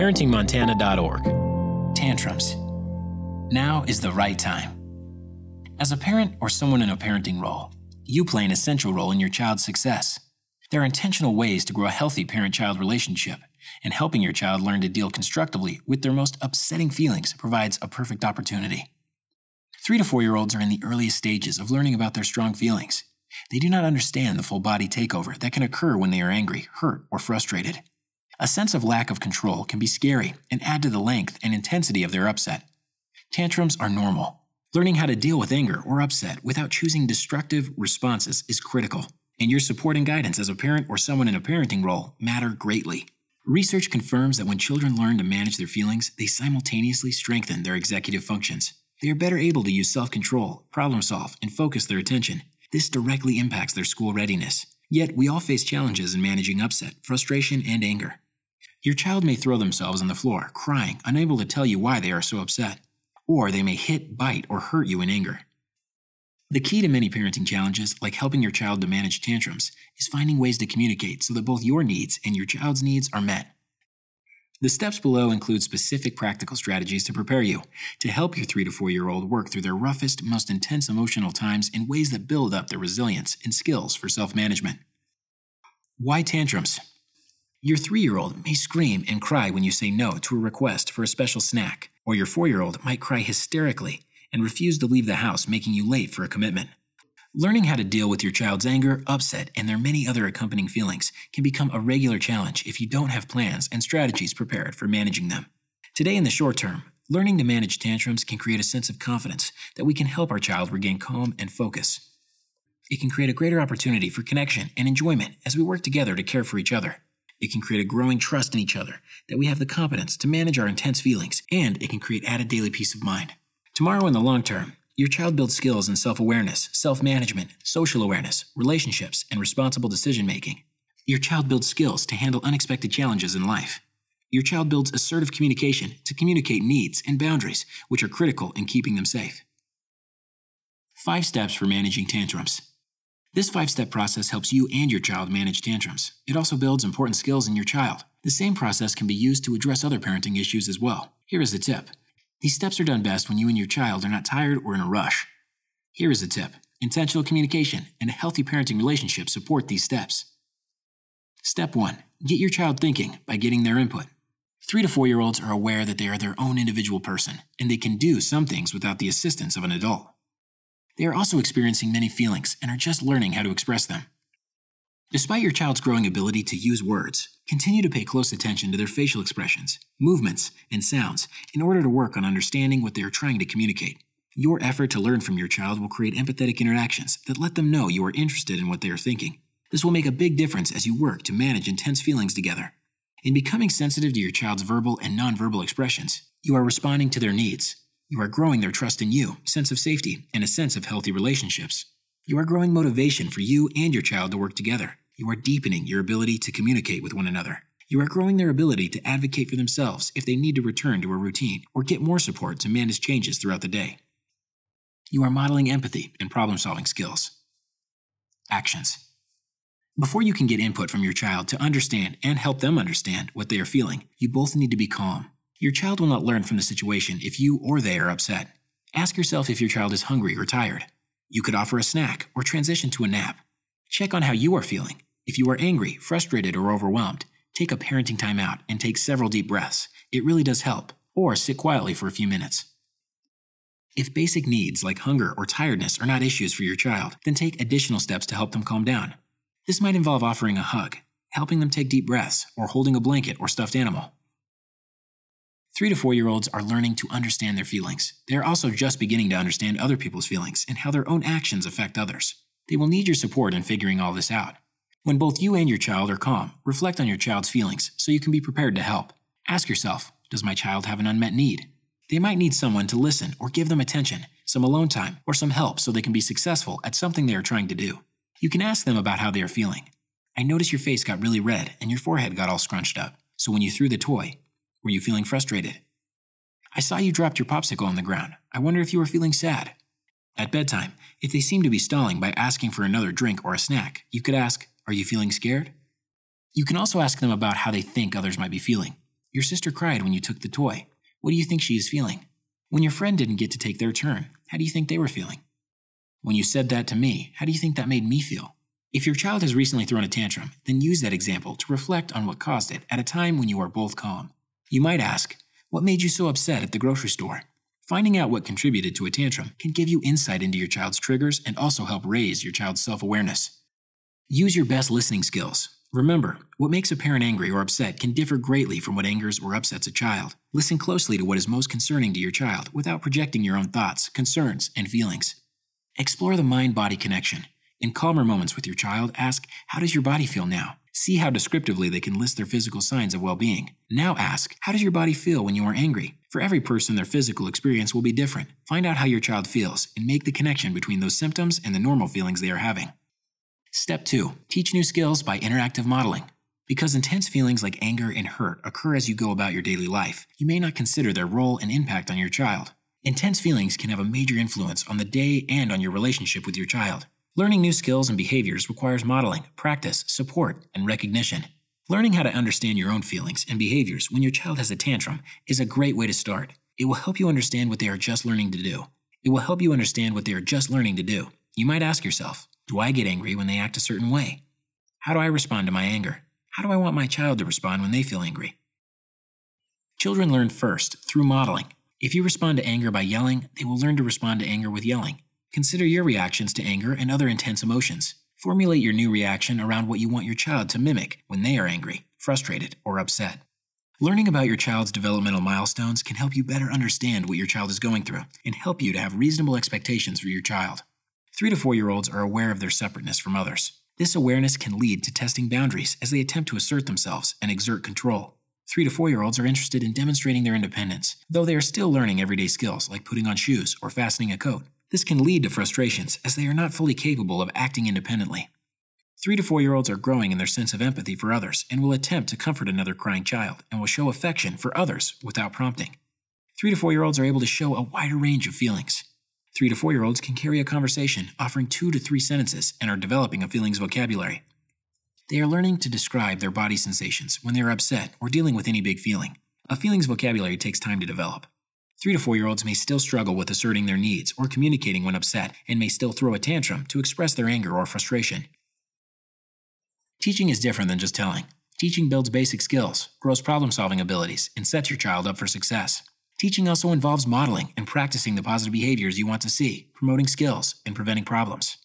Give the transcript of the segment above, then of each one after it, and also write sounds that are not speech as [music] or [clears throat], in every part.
ParentingMontana.org. Tantrums. Now is the right time. As a parent or someone in a parenting role, you play an essential role in your child's success. There are intentional ways to grow a healthy parent child relationship, and helping your child learn to deal constructively with their most upsetting feelings provides a perfect opportunity. Three to four year olds are in the earliest stages of learning about their strong feelings. They do not understand the full body takeover that can occur when they are angry, hurt, or frustrated. A sense of lack of control can be scary and add to the length and intensity of their upset. Tantrums are normal. Learning how to deal with anger or upset without choosing destructive responses is critical, and your support and guidance as a parent or someone in a parenting role matter greatly. Research confirms that when children learn to manage their feelings, they simultaneously strengthen their executive functions. They are better able to use self control, problem solve, and focus their attention. This directly impacts their school readiness. Yet, we all face challenges in managing upset, frustration, and anger. Your child may throw themselves on the floor, crying, unable to tell you why they are so upset. Or they may hit, bite, or hurt you in anger. The key to many parenting challenges, like helping your child to manage tantrums, is finding ways to communicate so that both your needs and your child's needs are met. The steps below include specific practical strategies to prepare you to help your three to four year old work through their roughest, most intense emotional times in ways that build up their resilience and skills for self management. Why tantrums? Your three year old may scream and cry when you say no to a request for a special snack, or your four year old might cry hysterically and refuse to leave the house, making you late for a commitment. Learning how to deal with your child's anger, upset, and their many other accompanying feelings can become a regular challenge if you don't have plans and strategies prepared for managing them. Today, in the short term, learning to manage tantrums can create a sense of confidence that we can help our child regain calm and focus. It can create a greater opportunity for connection and enjoyment as we work together to care for each other. It can create a growing trust in each other that we have the competence to manage our intense feelings, and it can create added daily peace of mind. Tomorrow, in the long term, your child builds skills in self awareness, self management, social awareness, relationships, and responsible decision making. Your child builds skills to handle unexpected challenges in life. Your child builds assertive communication to communicate needs and boundaries, which are critical in keeping them safe. Five steps for managing tantrums. This five step process helps you and your child manage tantrums. It also builds important skills in your child. The same process can be used to address other parenting issues as well. Here is a tip these steps are done best when you and your child are not tired or in a rush. Here is a tip intentional communication and a healthy parenting relationship support these steps. Step 1 Get your child thinking by getting their input. Three to four year olds are aware that they are their own individual person, and they can do some things without the assistance of an adult. They are also experiencing many feelings and are just learning how to express them. Despite your child's growing ability to use words, continue to pay close attention to their facial expressions, movements, and sounds in order to work on understanding what they are trying to communicate. Your effort to learn from your child will create empathetic interactions that let them know you are interested in what they are thinking. This will make a big difference as you work to manage intense feelings together. In becoming sensitive to your child's verbal and nonverbal expressions, you are responding to their needs. You are growing their trust in you, sense of safety, and a sense of healthy relationships. You are growing motivation for you and your child to work together. You are deepening your ability to communicate with one another. You are growing their ability to advocate for themselves if they need to return to a routine or get more support to manage changes throughout the day. You are modeling empathy and problem solving skills. Actions. Before you can get input from your child to understand and help them understand what they are feeling, you both need to be calm. Your child will not learn from the situation if you or they are upset. Ask yourself if your child is hungry or tired. You could offer a snack or transition to a nap. Check on how you are feeling if you are angry, frustrated, or overwhelmed, take a parenting time out and take several deep breaths. It really does help. Or sit quietly for a few minutes. If basic needs like hunger or tiredness are not issues for your child, then take additional steps to help them calm down. This might involve offering a hug, helping them take deep breaths, or holding a blanket or stuffed animal. Three to four year olds are learning to understand their feelings. They are also just beginning to understand other people's feelings and how their own actions affect others. They will need your support in figuring all this out. When both you and your child are calm, reflect on your child's feelings so you can be prepared to help. Ask yourself Does my child have an unmet need? They might need someone to listen or give them attention, some alone time, or some help so they can be successful at something they are trying to do. You can ask them about how they are feeling. I notice your face got really red and your forehead got all scrunched up. So when you threw the toy, were you feeling frustrated? I saw you dropped your popsicle on the ground. I wonder if you were feeling sad. At bedtime, if they seem to be stalling by asking for another drink or a snack, you could ask, are you feeling scared? You can also ask them about how they think others might be feeling. Your sister cried when you took the toy. What do you think she is feeling? When your friend didn't get to take their turn, how do you think they were feeling? When you said that to me, how do you think that made me feel? If your child has recently thrown a tantrum, then use that example to reflect on what caused it at a time when you are both calm. You might ask, What made you so upset at the grocery store? Finding out what contributed to a tantrum can give you insight into your child's triggers and also help raise your child's self awareness. Use your best listening skills. Remember, what makes a parent angry or upset can differ greatly from what angers or upsets a child. Listen closely to what is most concerning to your child without projecting your own thoughts, concerns, and feelings. Explore the mind body connection. In calmer moments with your child, ask, How does your body feel now? See how descriptively they can list their physical signs of well being. Now ask, How does your body feel when you are angry? For every person, their physical experience will be different. Find out how your child feels and make the connection between those symptoms and the normal feelings they are having. Step 2 Teach new skills by interactive modeling. Because intense feelings like anger and hurt occur as you go about your daily life, you may not consider their role and impact on your child. Intense feelings can have a major influence on the day and on your relationship with your child. Learning new skills and behaviors requires modeling, practice, support, and recognition. Learning how to understand your own feelings and behaviors when your child has a tantrum is a great way to start. It will help you understand what they are just learning to do. It will help you understand what they are just learning to do. You might ask yourself, do I get angry when they act a certain way? How do I respond to my anger? How do I want my child to respond when they feel angry? Children learn first through modeling. If you respond to anger by yelling, they will learn to respond to anger with yelling. Consider your reactions to anger and other intense emotions. Formulate your new reaction around what you want your child to mimic when they are angry, frustrated, or upset. Learning about your child's developmental milestones can help you better understand what your child is going through and help you to have reasonable expectations for your child. Three to four year olds are aware of their separateness from others. This awareness can lead to testing boundaries as they attempt to assert themselves and exert control. Three to four year olds are interested in demonstrating their independence, though they are still learning everyday skills like putting on shoes or fastening a coat. This can lead to frustrations as they are not fully capable of acting independently. Three to four year olds are growing in their sense of empathy for others and will attempt to comfort another crying child and will show affection for others without prompting. Three to four year olds are able to show a wider range of feelings. Three to four year olds can carry a conversation, offering two to three sentences, and are developing a feelings vocabulary. They are learning to describe their body sensations when they are upset or dealing with any big feeling. A feelings vocabulary takes time to develop. Three to four year olds may still struggle with asserting their needs or communicating when upset and may still throw a tantrum to express their anger or frustration. Teaching is different than just telling. Teaching builds basic skills, grows problem solving abilities, and sets your child up for success. Teaching also involves modeling and practicing the positive behaviors you want to see, promoting skills, and preventing problems.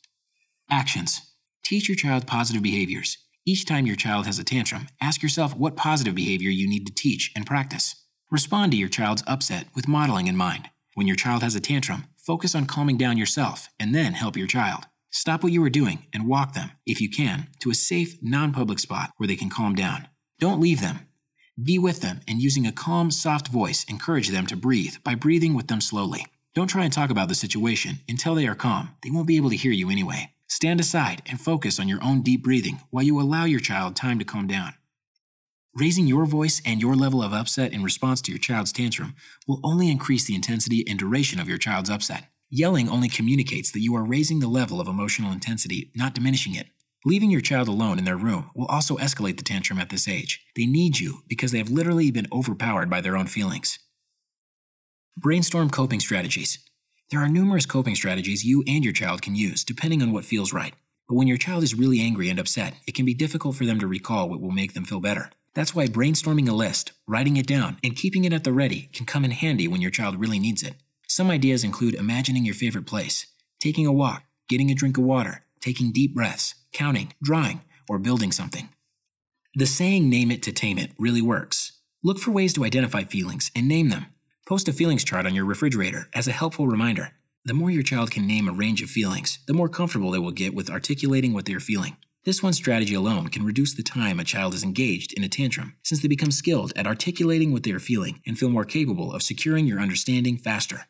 Actions Teach your child positive behaviors. Each time your child has a tantrum, ask yourself what positive behavior you need to teach and practice. Respond to your child's upset with modeling in mind. When your child has a tantrum, focus on calming down yourself and then help your child. Stop what you are doing and walk them, if you can, to a safe, non public spot where they can calm down. Don't leave them. Be with them and using a calm, soft voice, encourage them to breathe by breathing with them slowly. Don't try and talk about the situation until they are calm. They won't be able to hear you anyway. Stand aside and focus on your own deep breathing while you allow your child time to calm down. Raising your voice and your level of upset in response to your child's tantrum will only increase the intensity and duration of your child's upset. Yelling only communicates that you are raising the level of emotional intensity, not diminishing it. Leaving your child alone in their room will also escalate the tantrum at this age. They need you because they have literally been overpowered by their own feelings. Brainstorm coping strategies. There are numerous coping strategies you and your child can use depending on what feels right. But when your child is really angry and upset, it can be difficult for them to recall what will make them feel better. That's why brainstorming a list, writing it down, and keeping it at the ready can come in handy when your child really needs it. Some ideas include imagining your favorite place, taking a walk, getting a drink of water, taking deep breaths, counting, drawing, or building something. The saying name it to tame it really works. Look for ways to identify feelings and name them. Post a feelings chart on your refrigerator as a helpful reminder. The more your child can name a range of feelings, the more comfortable they will get with articulating what they are feeling. This one strategy alone can reduce the time a child is engaged in a tantrum, since they become skilled at articulating what they are feeling and feel more capable of securing your understanding faster.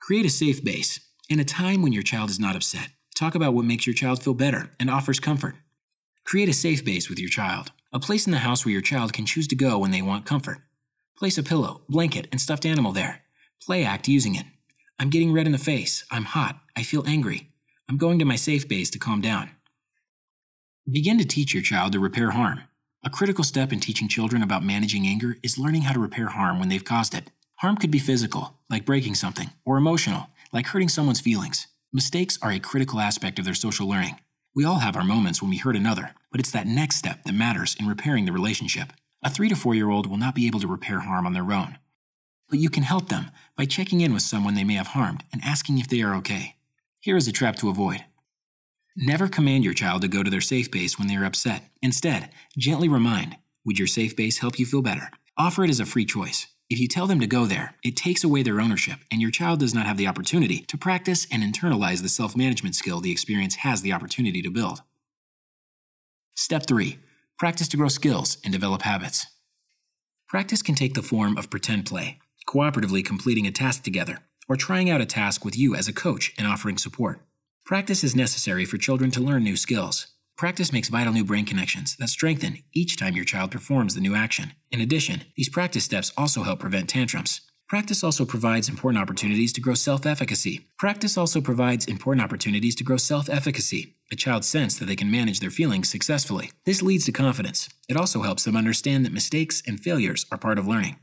Create a safe base. In a time when your child is not upset, Talk about what makes your child feel better and offers comfort. Create a safe base with your child, a place in the house where your child can choose to go when they want comfort. Place a pillow, blanket, and stuffed animal there. Play act using it. I'm getting red in the face. I'm hot. I feel angry. I'm going to my safe base to calm down. Begin to teach your child to repair harm. A critical step in teaching children about managing anger is learning how to repair harm when they've caused it. Harm could be physical, like breaking something, or emotional, like hurting someone's feelings. Mistakes are a critical aspect of their social learning. We all have our moments when we hurt another, but it's that next step that matters in repairing the relationship. A three to four year old will not be able to repair harm on their own. But you can help them by checking in with someone they may have harmed and asking if they are okay. Here is a trap to avoid. Never command your child to go to their safe base when they are upset. Instead, gently remind Would your safe base help you feel better? Offer it as a free choice. If you tell them to go there, it takes away their ownership, and your child does not have the opportunity to practice and internalize the self management skill the experience has the opportunity to build. Step 3 Practice to grow skills and develop habits. Practice can take the form of pretend play, cooperatively completing a task together, or trying out a task with you as a coach and offering support. Practice is necessary for children to learn new skills. Practice makes vital new brain connections that strengthen each time your child performs the new action. In addition, these practice steps also help prevent tantrums. Practice also provides important opportunities to grow self efficacy. Practice also provides important opportunities to grow self efficacy, a child's sense that they can manage their feelings successfully. This leads to confidence. It also helps them understand that mistakes and failures are part of learning.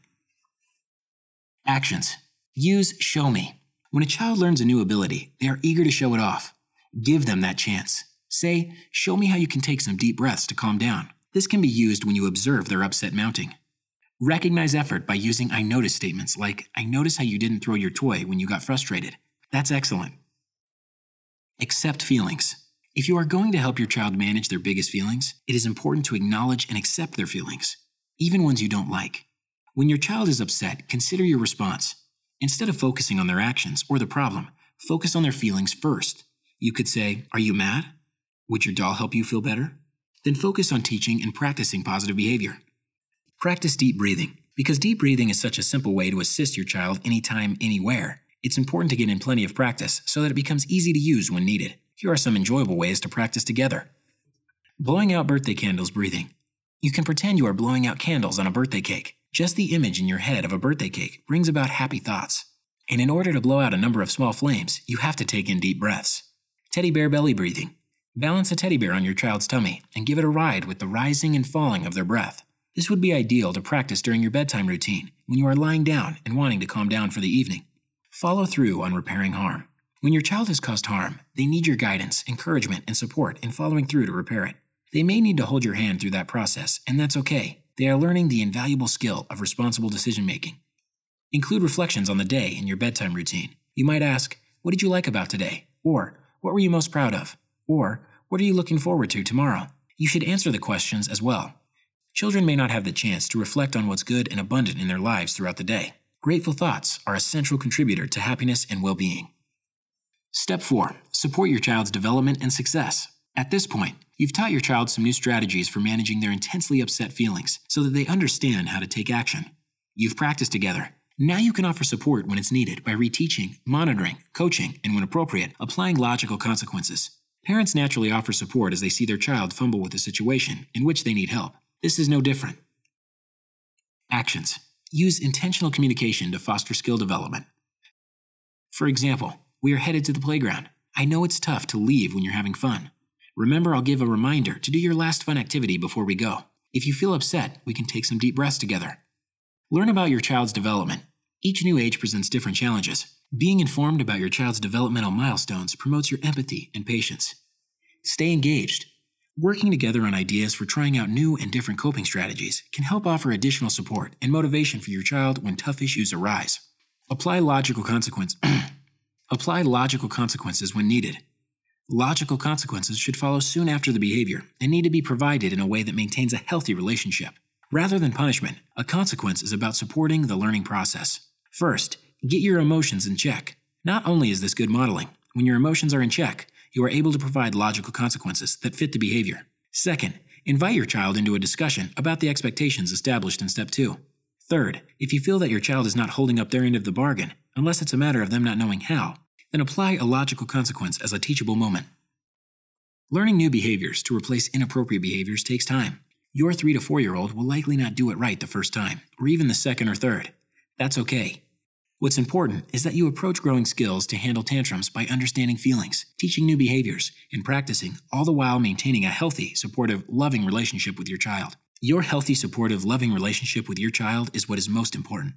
Actions Use Show Me. When a child learns a new ability, they are eager to show it off. Give them that chance. Say, Show me how you can take some deep breaths to calm down. This can be used when you observe their upset mounting. Recognize effort by using I notice statements like, I notice how you didn't throw your toy when you got frustrated. That's excellent. Accept feelings. If you are going to help your child manage their biggest feelings, it is important to acknowledge and accept their feelings, even ones you don't like. When your child is upset, consider your response. Instead of focusing on their actions or the problem, focus on their feelings first. You could say, Are you mad? Would your doll help you feel better? Then focus on teaching and practicing positive behavior. Practice deep breathing. Because deep breathing is such a simple way to assist your child anytime, anywhere, it's important to get in plenty of practice so that it becomes easy to use when needed. Here are some enjoyable ways to practice together. Blowing out birthday candles breathing. You can pretend you are blowing out candles on a birthday cake. Just the image in your head of a birthday cake brings about happy thoughts. And in order to blow out a number of small flames, you have to take in deep breaths. Teddy bear belly breathing. Balance a teddy bear on your child's tummy and give it a ride with the rising and falling of their breath. This would be ideal to practice during your bedtime routine when you are lying down and wanting to calm down for the evening. Follow through on repairing harm. When your child has caused harm, they need your guidance, encouragement, and support in following through to repair it. They may need to hold your hand through that process, and that's okay. They are learning the invaluable skill of responsible decision making. Include reflections on the day in your bedtime routine. You might ask, What did you like about today? Or, what were you most proud of? Or, what are you looking forward to tomorrow? You should answer the questions as well. Children may not have the chance to reflect on what's good and abundant in their lives throughout the day. Grateful thoughts are a central contributor to happiness and well being. Step 4 Support your child's development and success. At this point, you've taught your child some new strategies for managing their intensely upset feelings so that they understand how to take action. You've practiced together. Now you can offer support when it's needed by reteaching, monitoring, coaching, and when appropriate, applying logical consequences. Parents naturally offer support as they see their child fumble with a situation in which they need help. This is no different. Actions Use intentional communication to foster skill development. For example, we are headed to the playground. I know it's tough to leave when you're having fun. Remember, I'll give a reminder to do your last fun activity before we go. If you feel upset, we can take some deep breaths together. Learn about your child's development. Each new age presents different challenges. Being informed about your child's developmental milestones promotes your empathy and patience. Stay engaged. Working together on ideas for trying out new and different coping strategies can help offer additional support and motivation for your child when tough issues arise. Apply logical consequence. [clears throat] Apply logical consequences when needed. Logical consequences should follow soon after the behavior and need to be provided in a way that maintains a healthy relationship. Rather than punishment, a consequence is about supporting the learning process. First, get your emotions in check. Not only is this good modeling, when your emotions are in check, you are able to provide logical consequences that fit the behavior. Second, invite your child into a discussion about the expectations established in step two. Third, if you feel that your child is not holding up their end of the bargain, unless it's a matter of them not knowing how, then apply a logical consequence as a teachable moment. Learning new behaviors to replace inappropriate behaviors takes time. Your 3 to 4 year old will likely not do it right the first time, or even the second or third. That's okay. What's important is that you approach growing skills to handle tantrums by understanding feelings, teaching new behaviors, and practicing, all the while maintaining a healthy, supportive, loving relationship with your child. Your healthy, supportive, loving relationship with your child is what is most important.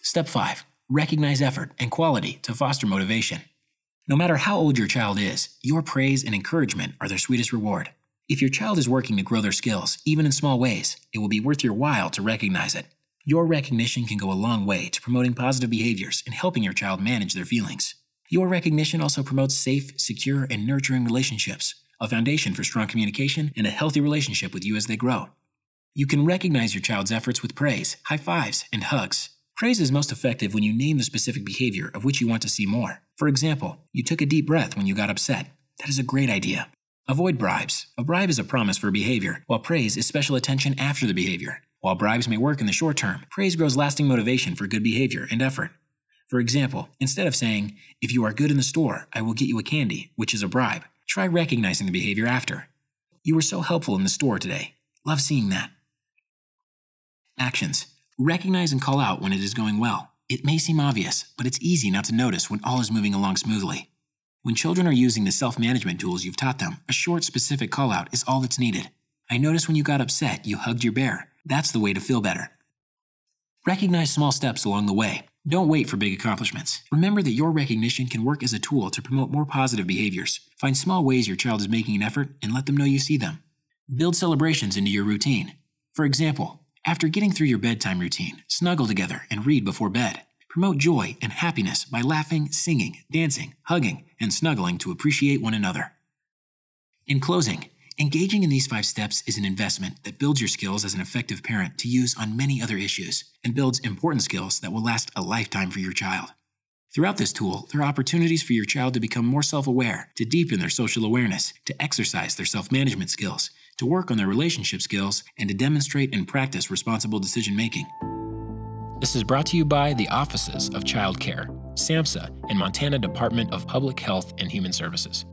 Step 5 Recognize effort and quality to foster motivation. No matter how old your child is, your praise and encouragement are their sweetest reward. If your child is working to grow their skills, even in small ways, it will be worth your while to recognize it. Your recognition can go a long way to promoting positive behaviors and helping your child manage their feelings. Your recognition also promotes safe, secure, and nurturing relationships, a foundation for strong communication and a healthy relationship with you as they grow. You can recognize your child's efforts with praise, high fives, and hugs. Praise is most effective when you name the specific behavior of which you want to see more. For example, you took a deep breath when you got upset. That is a great idea. Avoid bribes. A bribe is a promise for behavior, while praise is special attention after the behavior. While bribes may work in the short term, praise grows lasting motivation for good behavior and effort. For example, instead of saying, If you are good in the store, I will get you a candy, which is a bribe, try recognizing the behavior after. You were so helpful in the store today. Love seeing that. Actions Recognize and call out when it is going well. It may seem obvious, but it's easy not to notice when all is moving along smoothly. When children are using the self management tools you've taught them, a short, specific call out is all that's needed. I noticed when you got upset, you hugged your bear. That's the way to feel better. Recognize small steps along the way. Don't wait for big accomplishments. Remember that your recognition can work as a tool to promote more positive behaviors. Find small ways your child is making an effort and let them know you see them. Build celebrations into your routine. For example, after getting through your bedtime routine, snuggle together and read before bed. Promote joy and happiness by laughing, singing, dancing, hugging, and snuggling to appreciate one another. In closing, engaging in these five steps is an investment that builds your skills as an effective parent to use on many other issues and builds important skills that will last a lifetime for your child. Throughout this tool, there are opportunities for your child to become more self aware, to deepen their social awareness, to exercise their self management skills, to work on their relationship skills, and to demonstrate and practice responsible decision making. This is brought to you by the Offices of Child Care, SAMHSA, and Montana Department of Public Health and Human Services.